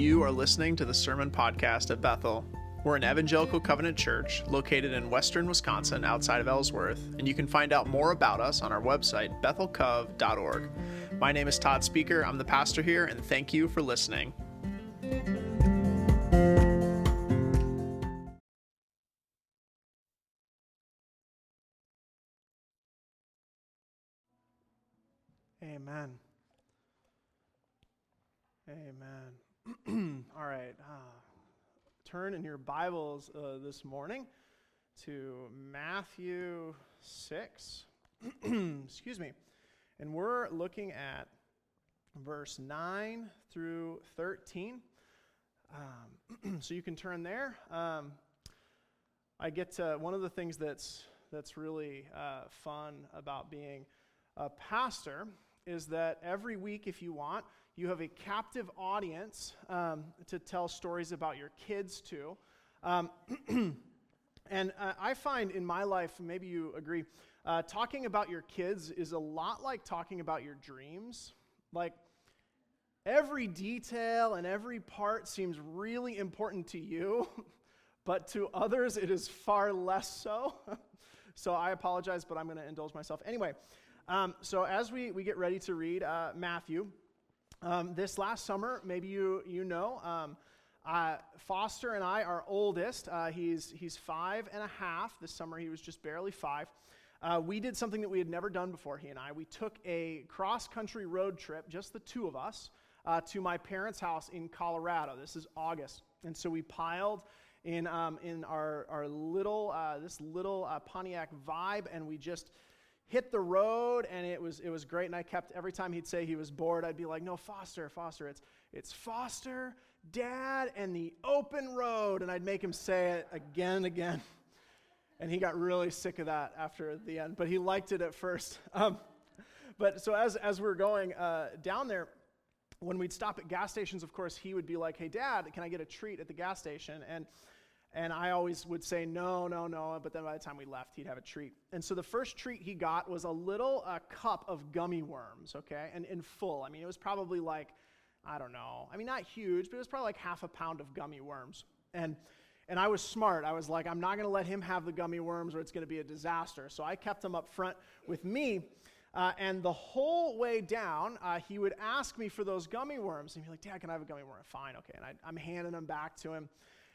You are listening to the Sermon Podcast at Bethel. We're an evangelical covenant church located in western Wisconsin outside of Ellsworth, and you can find out more about us on our website, bethelcov.org. My name is Todd Speaker. I'm the pastor here, and thank you for listening. Amen. Amen. All right. Uh, turn in your Bibles uh, this morning to Matthew 6. Excuse me. And we're looking at verse 9 through 13. Um, so you can turn there. Um, I get to, one of the things that's, that's really uh, fun about being a pastor is that every week, if you want, you have a captive audience um, to tell stories about your kids to. Um, and uh, I find in my life, maybe you agree, uh, talking about your kids is a lot like talking about your dreams. Like, every detail and every part seems really important to you, but to others it is far less so. so I apologize, but I'm going to indulge myself. Anyway, um, so as we, we get ready to read uh, Matthew, um, this last summer, maybe you, you know, um, uh, Foster and I, our oldest, uh, he's, he's five and a half. This summer he was just barely five. Uh, we did something that we had never done before, he and I. We took a cross country road trip, just the two of us, uh, to my parents' house in Colorado. This is August. And so we piled in, um, in our, our little, uh, this little uh, Pontiac vibe, and we just hit the road and it was it was great and i kept every time he'd say he was bored i'd be like no foster foster it's it's foster dad and the open road and i'd make him say it again and again. And he got really sick of that after the end but he liked it at first. Um, but so as as we were going uh, down there when we'd stop at gas stations of course he would be like hey dad can i get a treat at the gas station? And and I always would say, no, no, no. But then by the time we left, he'd have a treat. And so the first treat he got was a little uh, cup of gummy worms, okay? And in full. I mean, it was probably like, I don't know. I mean, not huge, but it was probably like half a pound of gummy worms. And and I was smart. I was like, I'm not going to let him have the gummy worms or it's going to be a disaster. So I kept him up front with me. Uh, and the whole way down, uh, he would ask me for those gummy worms. And he'd be like, Dad, can I have a gummy worm? Fine, okay. And I, am handing them back to him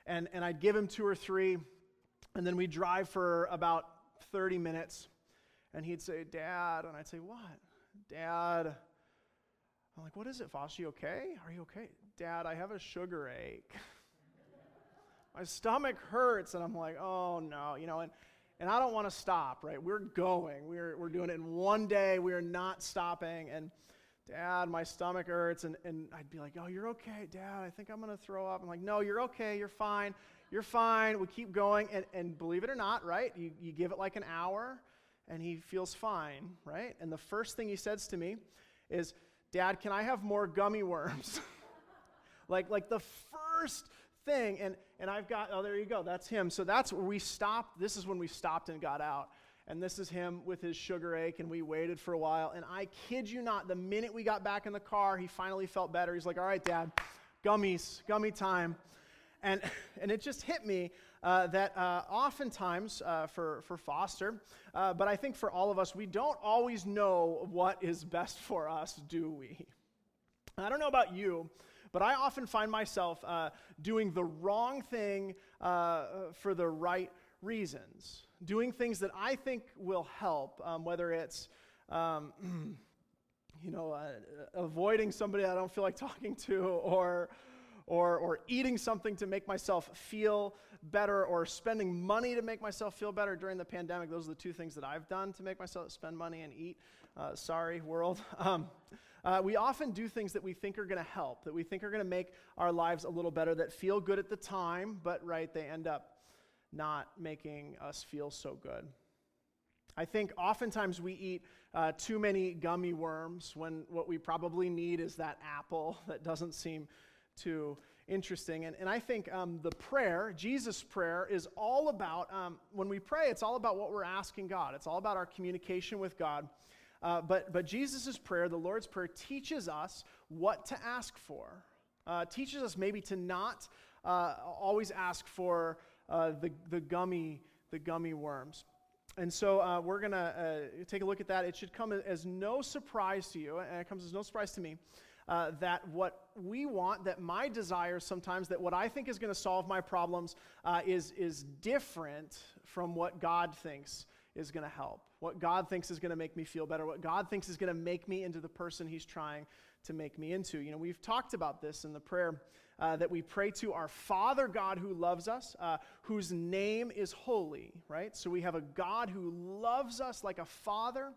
and, and I'd give him two or three, and then we'd drive for about 30 minutes, and he'd say, Dad, and I'd say, What? Dad. I'm like, What is it, Fosh? You okay? Are you okay? Dad, I have a sugar ache. My stomach hurts, and I'm like, Oh no, you know, and and I don't want to stop, right? We're going. We're, we're doing it in one day. We are not stopping. And Dad, my stomach hurts. And, and I'd be like, Oh, you're okay, Dad. I think I'm going to throw up. I'm like, No, you're okay. You're fine. You're fine. We keep going. And, and believe it or not, right? You, you give it like an hour and he feels fine, right? And the first thing he says to me is, Dad, can I have more gummy worms? like, like the first thing. And, and I've got, oh, there you go. That's him. So that's where we stopped. This is when we stopped and got out. And this is him with his sugar ache, and we waited for a while. And I kid you not, the minute we got back in the car, he finally felt better. He's like, All right, Dad, gummies, gummy time. And, and it just hit me uh, that uh, oftentimes uh, for, for Foster, uh, but I think for all of us, we don't always know what is best for us, do we? I don't know about you, but I often find myself uh, doing the wrong thing uh, for the right reasons doing things that I think will help, um, whether it's, um, you know, uh, avoiding somebody I don't feel like talking to, or, or, or eating something to make myself feel better, or spending money to make myself feel better during the pandemic. Those are the two things that I've done to make myself spend money and eat. Uh, sorry, world. Um, uh, we often do things that we think are going to help, that we think are going to make our lives a little better, that feel good at the time, but right, they end up not making us feel so good. I think oftentimes we eat uh, too many gummy worms when what we probably need is that apple that doesn't seem too interesting. And, and I think um, the prayer, Jesus' prayer, is all about, um, when we pray, it's all about what we're asking God. It's all about our communication with God. Uh, but but Jesus' prayer, the Lord's Prayer, teaches us what to ask for. uh, teaches us maybe to not uh, always ask for uh, the, the, gummy, the gummy worms. And so uh, we're going to uh, take a look at that. It should come as no surprise to you, and it comes as no surprise to me, uh, that what we want, that my desire sometimes, that what I think is going to solve my problems uh, is, is different from what God thinks is going to help, what God thinks is going to make me feel better, what God thinks is going to make me into the person He's trying to make me into. You know, we've talked about this in the prayer uh, that we pray to our Father God who loves us, uh, whose name is holy, right? So we have a God who loves us like a father,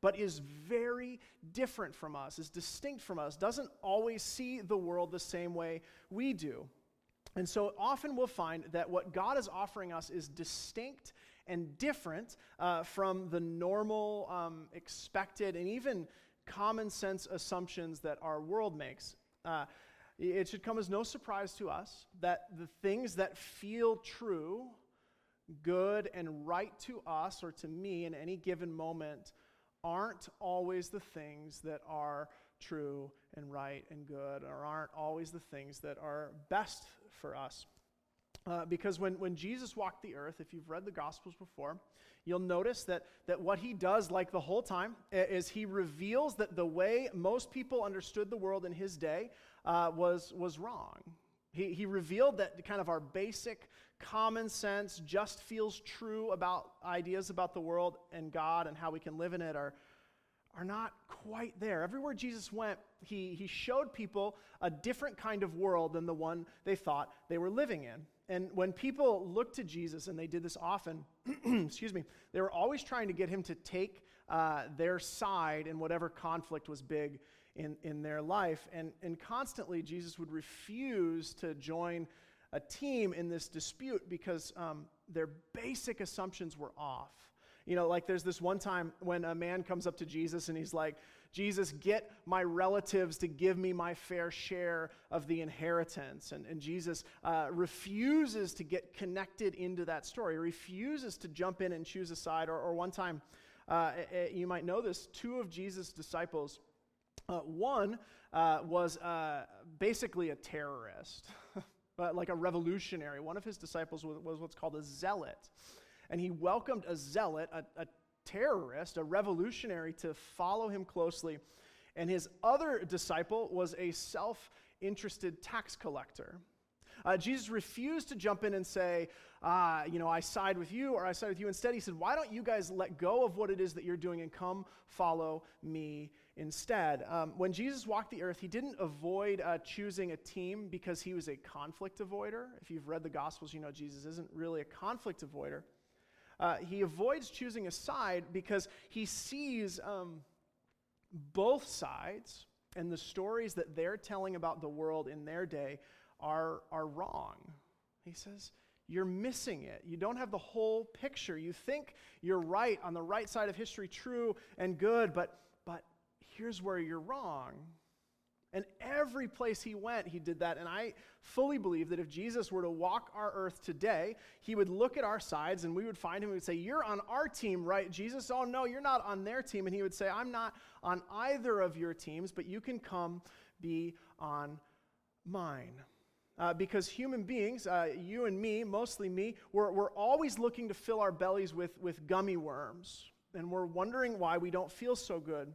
but is very different from us, is distinct from us, doesn't always see the world the same way we do. And so often we'll find that what God is offering us is distinct and different uh, from the normal, um, expected, and even common sense assumptions that our world makes. Uh, it should come as no surprise to us that the things that feel true, good, and right to us or to me in any given moment aren't always the things that are true and right and good, or aren't always the things that are best for us. Uh, because when, when Jesus walked the earth, if you've read the Gospels before, you'll notice that, that what he does, like the whole time, is he reveals that the way most people understood the world in his day uh, was, was wrong. He, he revealed that kind of our basic common sense just feels true about ideas about the world and God and how we can live in it are, are not quite there. Everywhere Jesus went, he, he showed people a different kind of world than the one they thought they were living in. And when people looked to Jesus, and they did this often, excuse me, they were always trying to get him to take uh, their side in whatever conflict was big in, in their life. And, and constantly, Jesus would refuse to join a team in this dispute because um, their basic assumptions were off. You know, like there's this one time when a man comes up to Jesus and he's like, Jesus, get my relatives to give me my fair share of the inheritance. And, and Jesus uh, refuses to get connected into that story, he refuses to jump in and choose a side. Or, or one time, uh, you might know this, two of Jesus' disciples uh, one uh, was uh, basically a terrorist, like a revolutionary. One of his disciples was, was, what's called a zealot. And he welcomed a zealot, a, a terrorist, a revolutionary, to follow him closely. And his other disciple was a self interested tax collector. Uh, Jesus refused to jump in and say, ah, you know, I side with you or I side with you. Instead, he said, why don't you guys let go of what it is that you're doing and come follow me instead? Um, when Jesus walked the earth, he didn't avoid uh, choosing a team because he was a conflict avoider. If you've read the Gospels, you know Jesus isn't really a conflict avoider. Uh, he avoids choosing a side because he sees um, both sides and the stories that they're telling about the world in their day are, are wrong. He says, You're missing it. You don't have the whole picture. You think you're right on the right side of history, true and good, but, but here's where you're wrong. And every place he went, he did that. And I fully believe that if Jesus were to walk our earth today, he would look at our sides and we would find him and say, You're on our team, right, Jesus? Oh, no, you're not on their team. And he would say, I'm not on either of your teams, but you can come be on mine uh, because human beings, uh, you and me, mostly me, we're, we're always looking to fill our bellies with, with gummy worms. And we're wondering why we don't feel so good.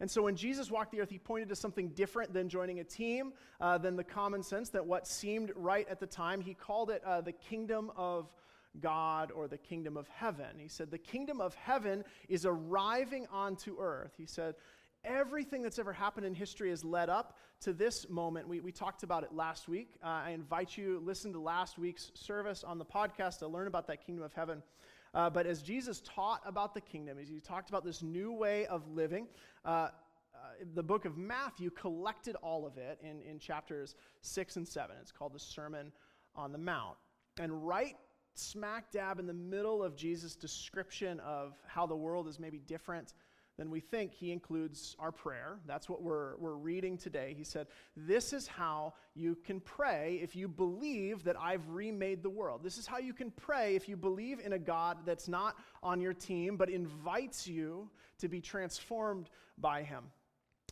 And so when Jesus walked the earth, he pointed to something different than joining a team, uh, than the common sense, that what seemed right at the time. He called it uh, the kingdom of God or the kingdom of heaven. He said, The kingdom of heaven is arriving onto earth. He said, everything that's ever happened in history has led up to this moment. We, we talked about it last week. Uh, I invite you listen to last week's service on the podcast to learn about that kingdom of heaven. Uh, but as Jesus taught about the kingdom, as he talked about this new way of living, uh, uh the book of Matthew collected all of it in, in chapters 6 and 7. It's called the Sermon on the Mount. And right smack dab in the middle of Jesus' description of how the world is maybe different then we think he includes our prayer. That's what we're, we're reading today. He said, This is how you can pray if you believe that I've remade the world. This is how you can pray if you believe in a God that's not on your team, but invites you to be transformed by him.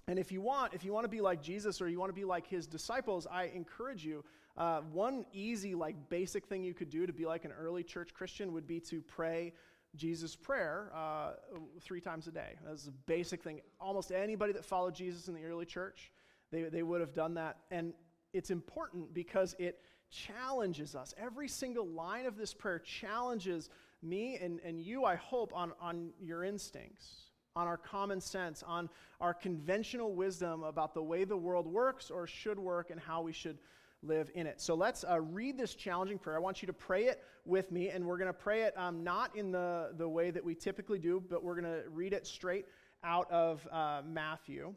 And if you want, if you want to be like Jesus or you want to be like his disciples, I encourage you. Uh, one easy, like basic thing you could do to be like an early church Christian would be to pray Jesus' prayer uh, three times a day. That's a basic thing. Almost anybody that followed Jesus in the early church, they, they would have done that. And it's important because it challenges us. Every single line of this prayer challenges me and, and you, I hope, on, on your instincts on our common sense, on our conventional wisdom about the way the world works or should work and how we should live in it. So let's uh, read this challenging prayer. I want you to pray it with me, and we're going to pray it um, not in the, the way that we typically do, but we're going to read it straight out of uh, Matthew.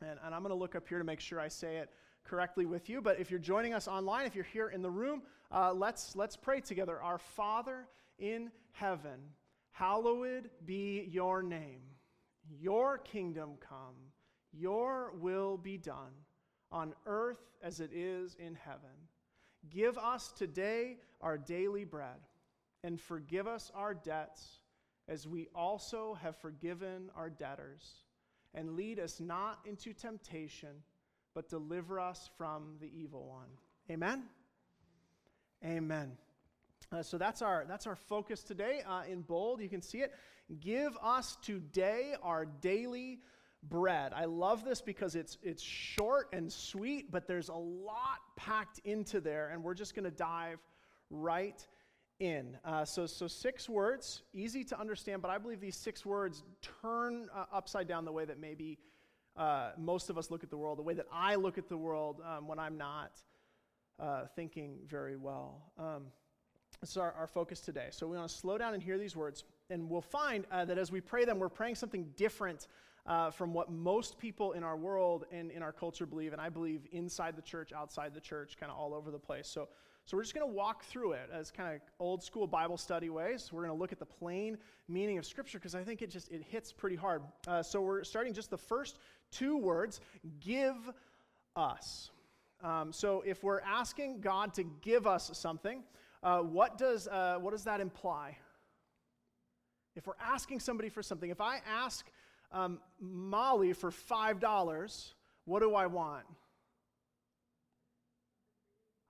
And, and I'm going to look up here to make sure I say it correctly with you. But if you're joining us online, if you're here in the room, uh, let's, let's pray together. Our Father in heaven Hallowed be your name. Your kingdom come. Your will be done on earth as it is in heaven. Give us today our daily bread and forgive us our debts as we also have forgiven our debtors. And lead us not into temptation, but deliver us from the evil one. Amen? Amen. Uh, so that's our, that's our focus today uh, in bold. You can see it. Give us today our daily bread. I love this because it's, it's short and sweet, but there's a lot packed into there, and we're just going to dive right in. Uh, so, so, six words, easy to understand, but I believe these six words turn uh, upside down the way that maybe uh, most of us look at the world, the way that I look at the world um, when I'm not uh, thinking very well. Um, this is our, our focus today. So we want to slow down and hear these words. And we'll find uh, that as we pray them, we're praying something different uh, from what most people in our world and in our culture believe. And I believe inside the church, outside the church, kind of all over the place. So, so we're just going to walk through it as kind of old school Bible study ways. We're going to look at the plain meaning of Scripture because I think it just it hits pretty hard. Uh, so we're starting just the first two words: give us. Um, so if we're asking God to give us something, uh, what, does, uh, what does that imply? If we're asking somebody for something, if I ask um, Molly for $5, what do I want?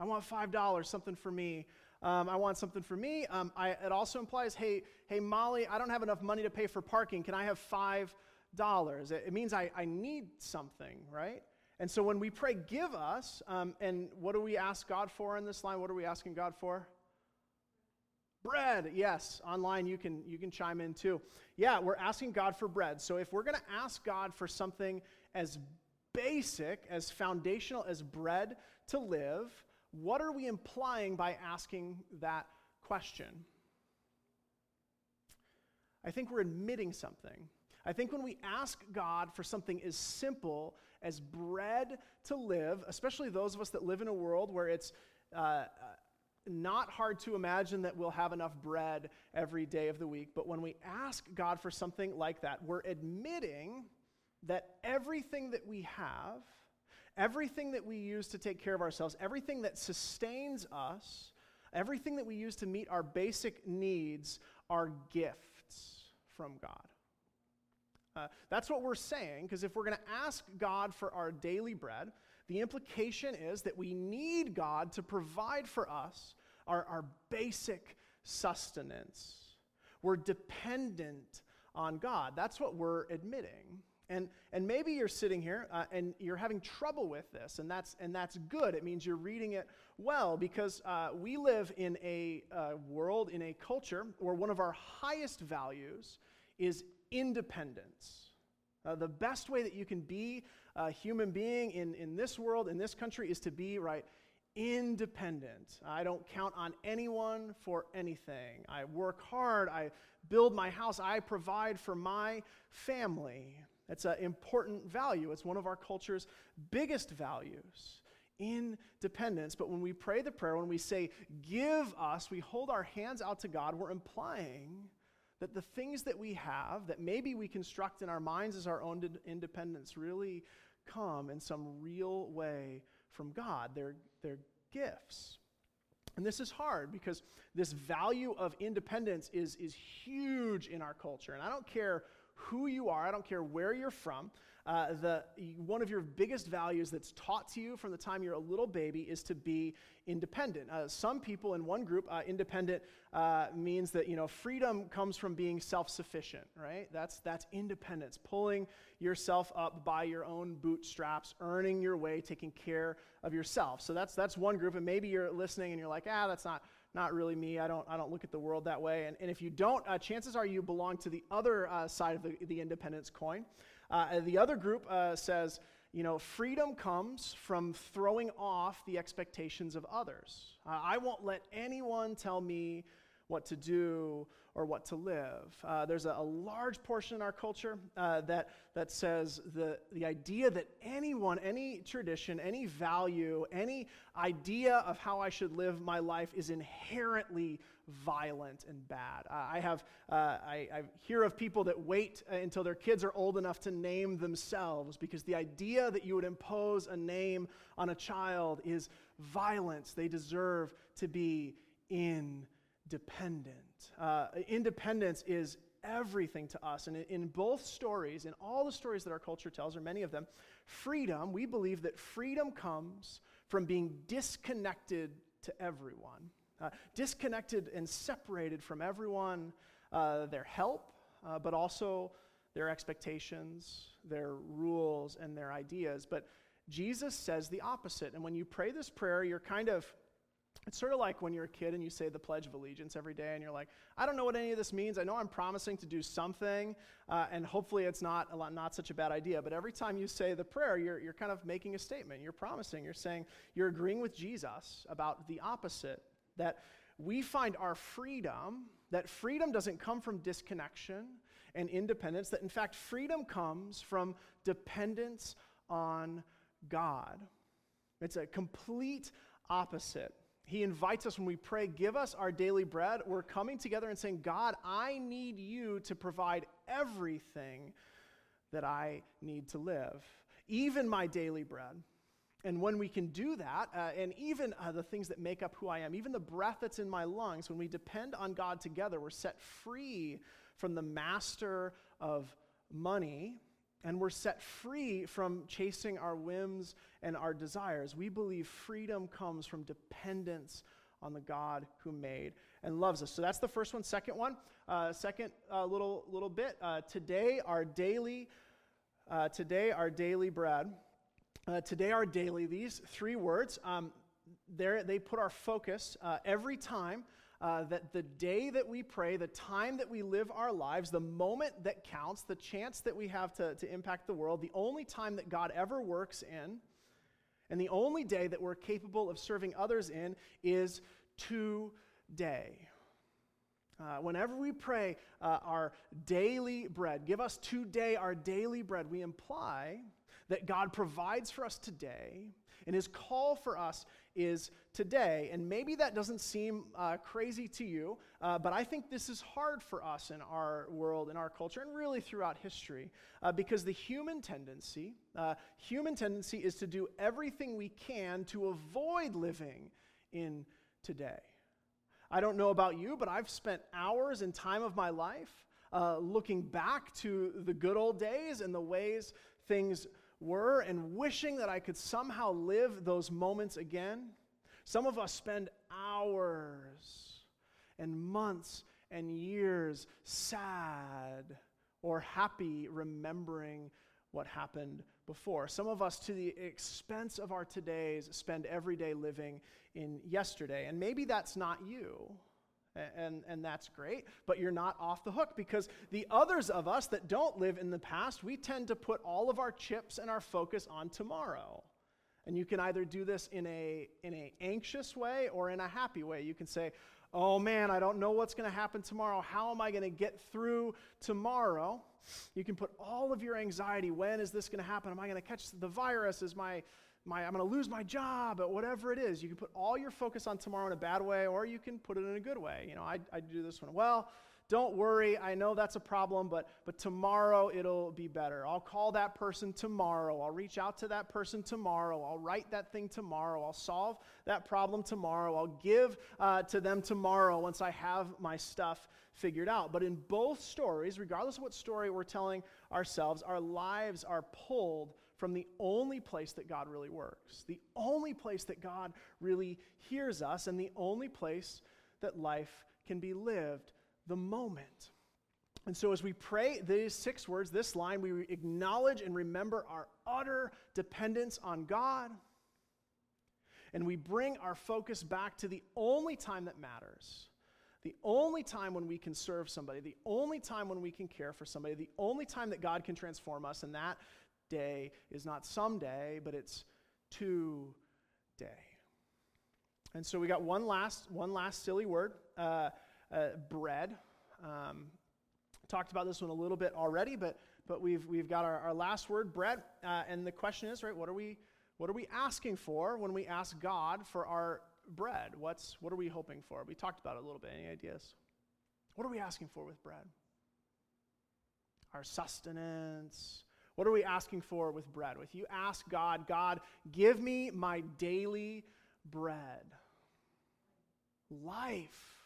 I want $5, something for me. Um, I want something for me. Um, I, it also implies, hey, hey, Molly, I don't have enough money to pay for parking. Can I have $5? It, it means I, I need something, right? And so when we pray, give us, um, and what do we ask God for in this line? What are we asking God for? Bread, yes. Online, you can you can chime in too. Yeah, we're asking God for bread. So if we're going to ask God for something as basic, as foundational as bread to live, what are we implying by asking that question? I think we're admitting something. I think when we ask God for something as simple as bread to live, especially those of us that live in a world where it's uh, not hard to imagine that we'll have enough bread every day of the week, but when we ask God for something like that, we're admitting that everything that we have, everything that we use to take care of ourselves, everything that sustains us, everything that we use to meet our basic needs are gifts from God. Uh, that's what we're saying, because if we're going to ask God for our daily bread, the implication is that we need God to provide for us our, our basic sustenance. We're dependent on God. That's what we're admitting. And, and maybe you're sitting here uh, and you're having trouble with this, and that's, and that's good. It means you're reading it well because uh, we live in a uh, world, in a culture where one of our highest values is independence. Uh, the best way that you can be a human being in, in this world, in this country, is to be, right, independent. I don't count on anyone for anything. I work hard. I build my house. I provide for my family. It's an important value. It's one of our culture's biggest values independence. But when we pray the prayer, when we say, give us, we hold our hands out to God, we're implying that the things that we have, that maybe we construct in our minds as our own independence, really come in some real way from God. They're, they're gifts. And this is hard because this value of independence is, is huge in our culture. And I don't care who you are, I don't care where you're from. Uh, the, one of your biggest values that's taught to you from the time you're a little baby is to be independent. Uh, some people in one group, uh, independent uh, means that you know freedom comes from being self-sufficient, right? That's that's independence, pulling yourself up by your own bootstraps, earning your way, taking care of yourself. So that's that's one group, and maybe you're listening and you're like, ah, that's not not really me. I don't, I don't look at the world that way. And, and if you don't, uh, chances are you belong to the other uh, side of the, the independence coin. Uh, the other group uh, says, you know, freedom comes from throwing off the expectations of others. Uh, I won't let anyone tell me what to do or what to live. Uh, there's a, a, large portion in our culture uh, that, that says the, the idea that anyone, any tradition, any value, any idea of how I should live my life is inherently violent and bad. Uh, I have, uh, I, I, hear of people that wait uh, until their kids are old enough to name themselves because the idea that you would impose a name on a child is violence. They deserve to be independent. Uh, independence is everything to us. And in both stories, in all the stories that our culture tells, or many of them, freedom, we believe that freedom comes from being disconnected to everyone uh, disconnected and separated from everyone, uh, their help, uh, but also their expectations, their rules, and their ideas. But Jesus says the opposite. And when you pray this prayer, you're kind of, it's sort of like when you're a kid and you say the Pledge of Allegiance every day, and you're like, I don't know what any of this means. I know I'm promising to do something, uh, and hopefully it's not, a lot, not such a bad idea. But every time you say the prayer, you're, you're kind of making a statement. You're promising, you're saying, you're agreeing with Jesus about the opposite that we find our freedom, that freedom doesn't come from disconnection and independence, that in fact, freedom comes from dependence on God. It's a complete opposite. He invites us when we pray, Give us our daily bread. We're coming together and saying, God, I need you to provide everything that I need to live, even my daily bread. And when we can do that, uh, and even uh, the things that make up who I am, even the breath that's in my lungs, when we depend on God together, we're set free from the master of money and we're set free from chasing our whims and our desires. We believe freedom comes from dependence on the God who made and loves us. So that's the first one. Second one, uh, second uh, little little bit. Uh, today, our daily, uh, today our daily bread. Uh, today, our daily, these three words, um, they put our focus uh, every time uh, that the day that we pray, the time that we live our lives, the moment that counts, the chance that we have to, to impact the world, the only time that God ever works in, and the only day that we're capable of serving others in is today. Uh, whenever we pray uh, our daily bread, give us today our daily bread, we imply that God provides for us today, and his call for us is today. And maybe that doesn't seem uh, crazy to you, uh, but I think this is hard for us in our world, in our culture, and really throughout history, uh, because the human tendency, uh, human tendency is to do everything we can to avoid living in today. I don't know about you, but I've spent hours and time of my life uh, looking back to the good old days and the ways things were and wishing that I could somehow live those moments again. Some of us spend hours and months and years sad or happy remembering what happened before. Some of us, to the expense of our todays, spend every day living in yesterday. And maybe that's not you and, and that's great, but you're not off the hook because the others of us that don't live in the past, we tend to put all of our chips and our focus on tomorrow. And you can either do this in a in a anxious way or in a happy way. You can say, "Oh man, I don't know what's going to happen tomorrow. How am I going to get through tomorrow?" You can put all of your anxiety, when is this going to happen? Am I going to catch the virus? Is my my, I'm going to lose my job, or whatever it is. You can put all your focus on tomorrow in a bad way, or you can put it in a good way. You know, I, I do this one. Well, don't worry. I know that's a problem, but, but tomorrow it'll be better. I'll call that person tomorrow. I'll reach out to that person tomorrow. I'll write that thing tomorrow. I'll solve that problem tomorrow. I'll give uh, to them tomorrow once I have my stuff figured out. But in both stories, regardless of what story we're telling ourselves, our lives are pulled from the only place that God really works, the only place that God really hears us, and the only place that life can be lived the moment. And so, as we pray these six words, this line, we acknowledge and remember our utter dependence on God. And we bring our focus back to the only time that matters, the only time when we can serve somebody, the only time when we can care for somebody, the only time that God can transform us. And that day is not someday, but it's today. And so we got one last, one last silly word. Uh, uh, bread. Um, talked about this one a little bit already, but, but we've, we've got our, our last word, bread. Uh, and the question is, right, what are, we, what are we asking for when we ask God for our bread? What's, what are we hoping for? We talked about it a little bit. Any ideas? What are we asking for with bread? Our sustenance. What are we asking for with bread? If you ask God, God, give me my daily bread. Life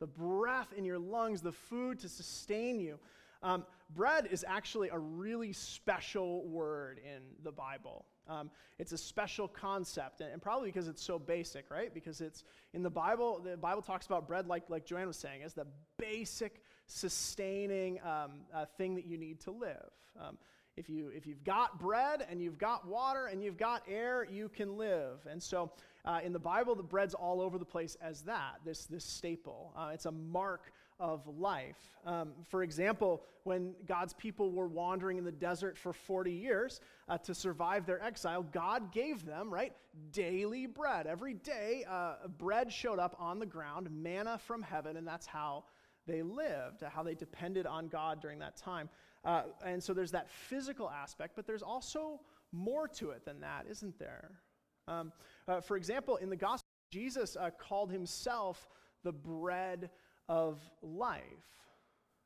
the breath in your lungs, the food to sustain you. Um, bread is actually a really special word in the Bible. Um, it's a special concept, and, and, probably because it's so basic, right? Because it's in the Bible, the Bible talks about bread, like, like Joanne was saying, as the basic, sustaining um, uh, thing that you need to live. Um, if, you, if you've got bread and you've got water and you've got air, you can live. And so uh, in the Bible, the bread's all over the place as that, this, this staple. Uh, it's a mark of life. Um, for example, when God's people were wandering in the desert for 40 years uh, to survive their exile, God gave them, right, daily bread. Every day, uh, bread showed up on the ground, manna from heaven, and that's how they lived, how they depended on God during that time. Uh, and so there's that physical aspect, but there's also more to it than that, isn't there? Um, uh, for example, in the gospel, Jesus uh, called himself the bread of life.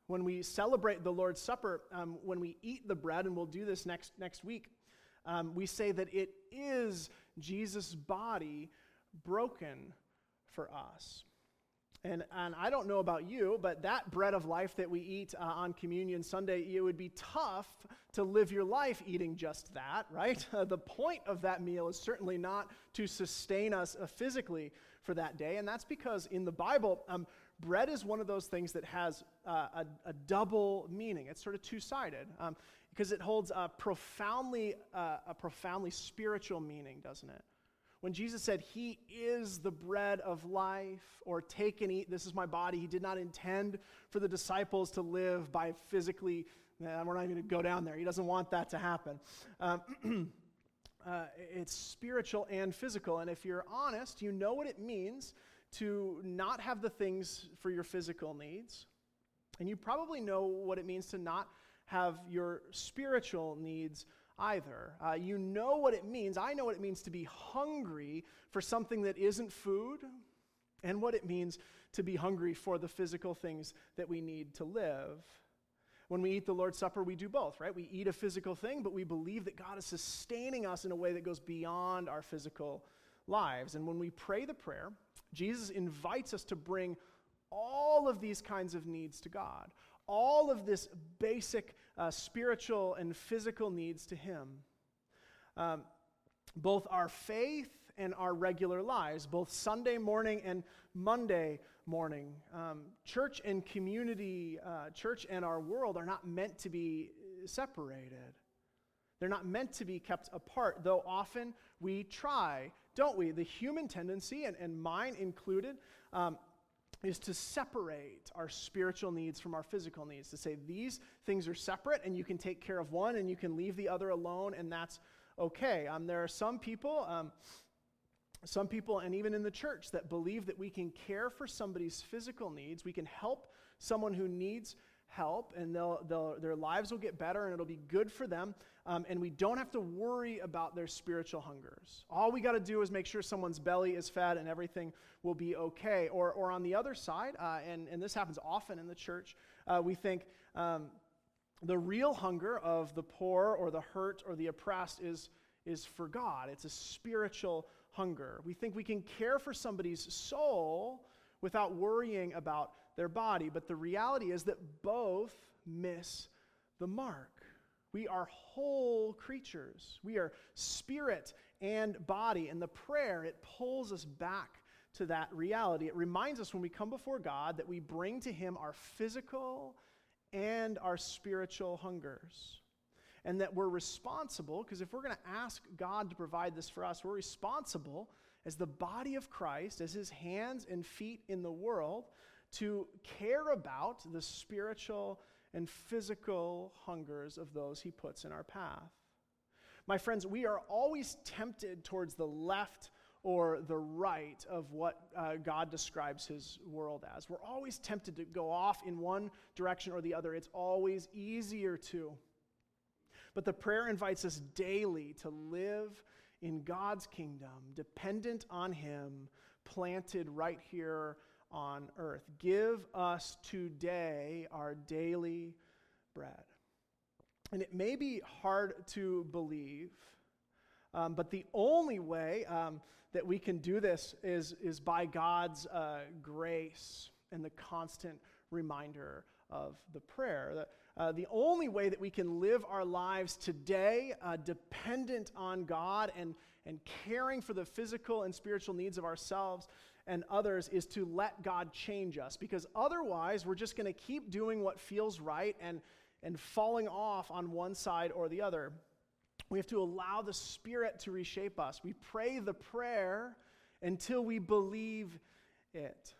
When we celebrate the Lord's Supper, um, when we eat the bread, and we'll do this next, next week, um, we say that it is Jesus' body broken for us. And, and I don't know about you, but that bread of life that we eat uh, on Communion Sunday, it would be tough to live your life eating just that, right? The point of that meal is certainly not to sustain us uh, physically for that day. And that's because in the Bible, um, bread is one of those things that has uh, a, a, double meaning. It's sort of two sided um, because it holds a profoundly, uh, a profoundly spiritual meaning, doesn't it? When Jesus said, He is the bread of life, or take and eat, this is my body, He did not intend for the disciples to live by physically, we're not even going to go down there. He doesn't want that to happen. Um, uh, it's spiritual and physical. And if you're honest, you know what it means to not have the things for your physical needs. And you probably know what it means to not have your spiritual needs either. Uh, you know what it means. I know what it means to be hungry for something that isn't food, and what it means to be hungry for the physical things that we need to live. When we eat the Lord's Supper, we do both, right? We eat a physical thing, but we believe that God is sustaining us in a way that goes beyond our physical lives. And when we pray the prayer, Jesus invites us to bring all of these kinds of needs to God, all of this basic uh, spiritual and physical needs to Him. Um, both our faith and our regular lives, both Sunday morning and Monday morning. Um, church and community, uh, church and our world are not meant to be separated. They're not meant to be kept apart, though often we try, don't we? The human tendency, and, and mine included, um, is to separate our spiritual needs from our physical needs, to say these things are separate and you can take care of one and you can leave the other alone and that's okay. Um, there are some people, um, some people, and even in the church, that believe that we can care for somebody's physical needs, we can help someone who needs help and they'll, they'll, their lives will get better and it'll be good for them. Um, and we don't have to worry about their spiritual hungers. All we got to do is make sure someone's belly is fed and everything will be okay. Or, or on the other side, uh, and, and this happens often in the church, uh, we think um, the real hunger of the poor or the hurt or the oppressed is, is for God. It's a spiritual hunger. We think we can care for somebody's soul without worrying about their body. But the reality is that both miss the mark. We are whole creatures. We are spirit and body. And the prayer, it pulls us back to that reality. It reminds us when we come before God that we bring to Him our physical and our spiritual hungers. And that we're responsible, because if we're going to ask God to provide this for us, we're responsible as the body of Christ, as His hands and feet in the world, to care about the spiritual and physical hungers of those he puts in our path. My friends, we are always tempted towards the left or the right of what uh, God describes his world as. We're always tempted to go off in one direction or the other. It's always easier to. But the prayer invites us daily to live in God's kingdom, dependent on him, planted right here on earth. Give us today our daily bread. And it may be hard to believe, um, but the only way um, that we can do this is, is by God's uh, grace and the constant reminder of the prayer. Uh, the only way that we can live our lives today uh, dependent on God and, and caring for the physical and spiritual needs of ourselves and others is to let God change us because otherwise we're just going to keep doing what feels right and, and falling off on one side or the other. We have to allow the Spirit to reshape us. We pray the prayer until we believe it.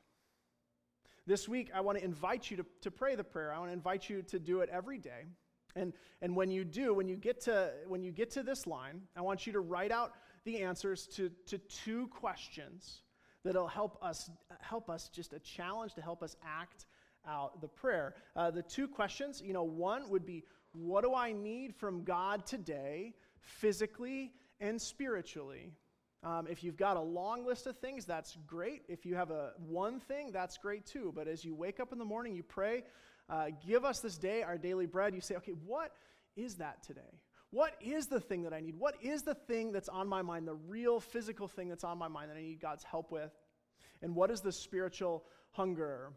This week, I want to invite you to, to pray the prayer. I want to invite you to do it every day. And, and when you do, when you, get to, when you get to this line, I want you to write out the answers to, to two questions that'll help us help us just a challenge to help us act out the prayer. Uh, the two questions, you know, one would be, what do I need from God today, physically and spiritually? Um, if you've got a long list of things, that's great. If you have a one thing, that's great too. But as you wake up in the morning, you pray, uh, give us this day our daily bread. You say, okay, what is that today? What is the thing that I need? What is the thing that's on my mind, the real physical thing that's on my mind that I need God's help with? And what is the spiritual hunger?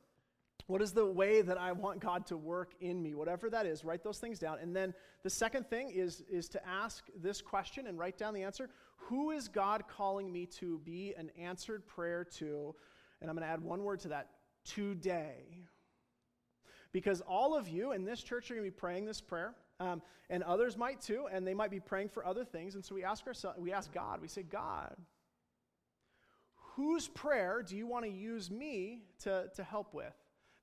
What is the way that I want God to work in me? Whatever that is, write those things down. And then the second thing is, is to ask this question and write down the answer Who is God calling me to be an answered prayer to? And I'm going to add one word to that today. Because all of you in this church are going to be praying this prayer. Um, and others might too, and they might be praying for other things. And so we ask ourselves, we ask God, we say, God, whose prayer do you want to use me to, to help with?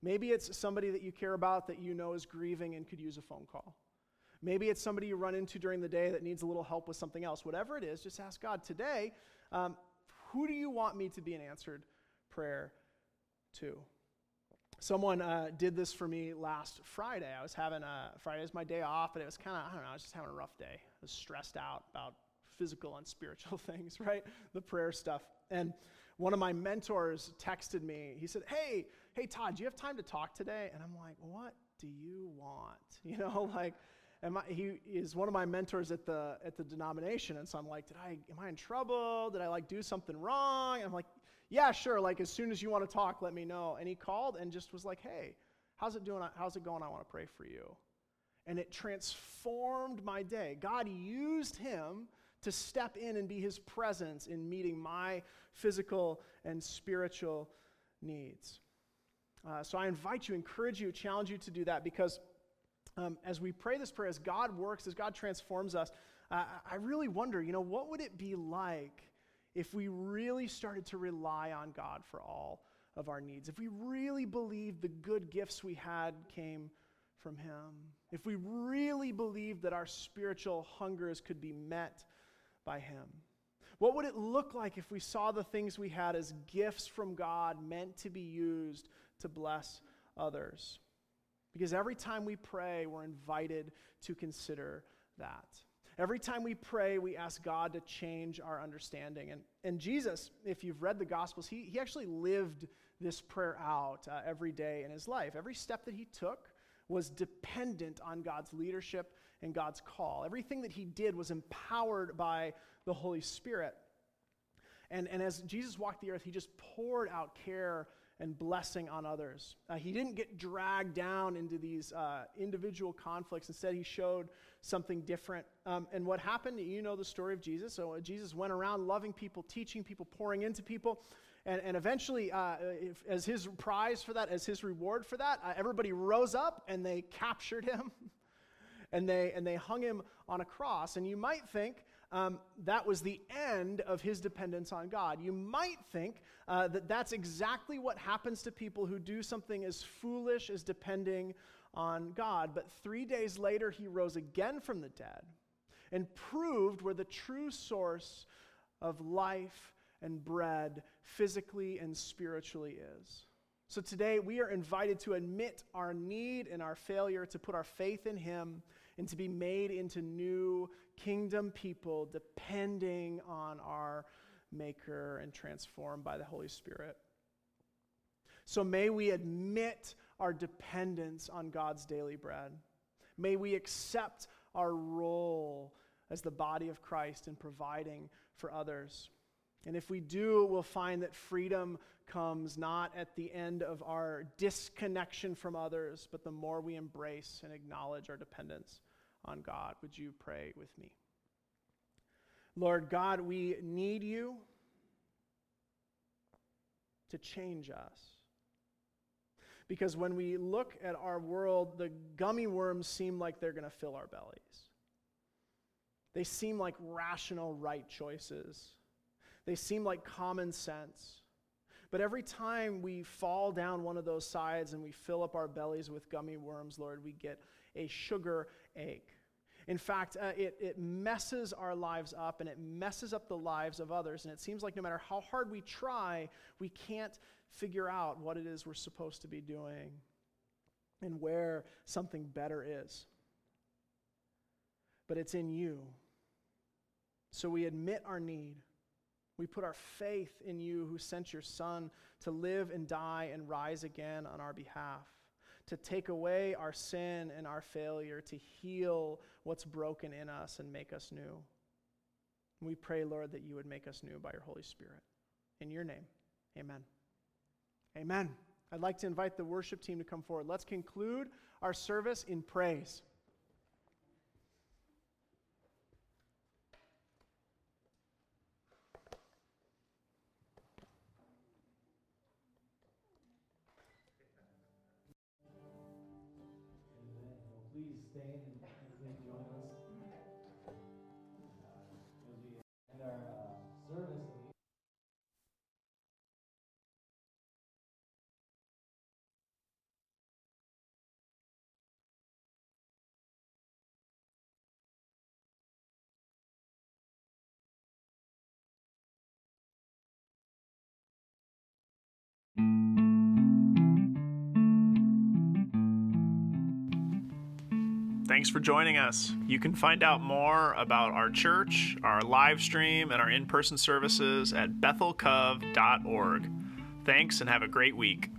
Maybe it's somebody that you care about that you know is grieving and could use a phone call. Maybe it's somebody you run into during the day that needs a little help with something else. Whatever it is, just ask God today, um, who do you want me to be an answered prayer to? Someone uh, did this for me last Friday. I was having a Friday was my day off, and it was kind of I don't know. I was just having a rough day. I was stressed out about physical and spiritual things, right? The prayer stuff. And one of my mentors texted me. He said, "Hey, hey, Todd, do you have time to talk today?" And I'm like, "What do you want?" You know, like. Am I, he is one of my mentors at the at the denomination, and so I'm like, did I am I in trouble? Did I like do something wrong? And I'm like, yeah, sure. Like, as soon as you want to talk, let me know. And he called and just was like, hey, how's it doing? How's it going? I want to pray for you. And it transformed my day. God used him to step in and be his presence in meeting my physical and spiritual needs. Uh, so I invite you, encourage you, challenge you to do that because um, as we pray this prayer, as God works, as God transforms us, uh, I really wonder, you know, what would it be like if we really started to rely on God for all of our needs, if we really believed the good gifts we had came from Him, if we really believed that our spiritual hungers could be met by Him. What would it look like if we saw the things we had as gifts from God meant to be used to bless others? Because every time we pray, we're invited to consider that. Every time we pray, we ask God to change our understanding. And, and Jesus, if you've read the Gospels, he, he actually lived this prayer out uh, every day in his life. Every step that he took was dependent on God's leadership and God's call. Everything that he did was empowered by the Holy Spirit. And, and as Jesus walked the earth, he just poured out care and blessing on others. Uh, he didn't get dragged down into these uh, individual conflicts. Instead, he showed something different. Um, and what happened, you know the story of Jesus. So uh, Jesus went around loving people, teaching people, pouring into people. And, and eventually, uh, if, as his prize for that, as his reward for that, uh, everybody rose up and they captured him and, they, and they hung him on a cross. And you might think, um, that was the end of his dependence on God. You might think uh, that that's exactly what happens to people who do something as foolish as depending on God. But three days later, he rose again from the dead and proved where the true source of life and bread, physically and spiritually, is. So today, we are invited to admit our need and our failure, to put our faith in him, and to be made into new kingdom people depending on our Maker and transformed by the Holy Spirit. So may we admit our dependence on God's daily bread. May we accept our role as the body of Christ in providing for others. And if we do, we'll find that freedom comes not at the end of our disconnection from others, but the more we embrace and acknowledge our dependence on God. Would you pray with me? Lord God, we need you to change us. Because when we look at our world, the gummy worms seem like they're going to fill our bellies. They seem like rational, right choices. They seem like common sense. But every time we fall down one of those sides and we fill up our bellies with gummy worms, Lord, we get a sugar ache. In fact, uh, it, it messes our lives up and it messes up the lives of others. And it seems like no matter how hard we try, we can't figure out what it is we're supposed to be doing and where something better is. But it's in you. So we admit our need. We put our faith in you who sent your Son to live and die and rise again on our behalf to take away our sin and our failure, to heal what's broken in us and make us new. We pray, Lord, that you would make us new by your Holy Spirit. In your name, amen. Amen. I'd like to invite the worship team to come forward. Let's conclude our service in praise. Thanks for joining us. You can find out more about our church, our live stream, and our in person services at bethelcove.org. Thanks and have a great week.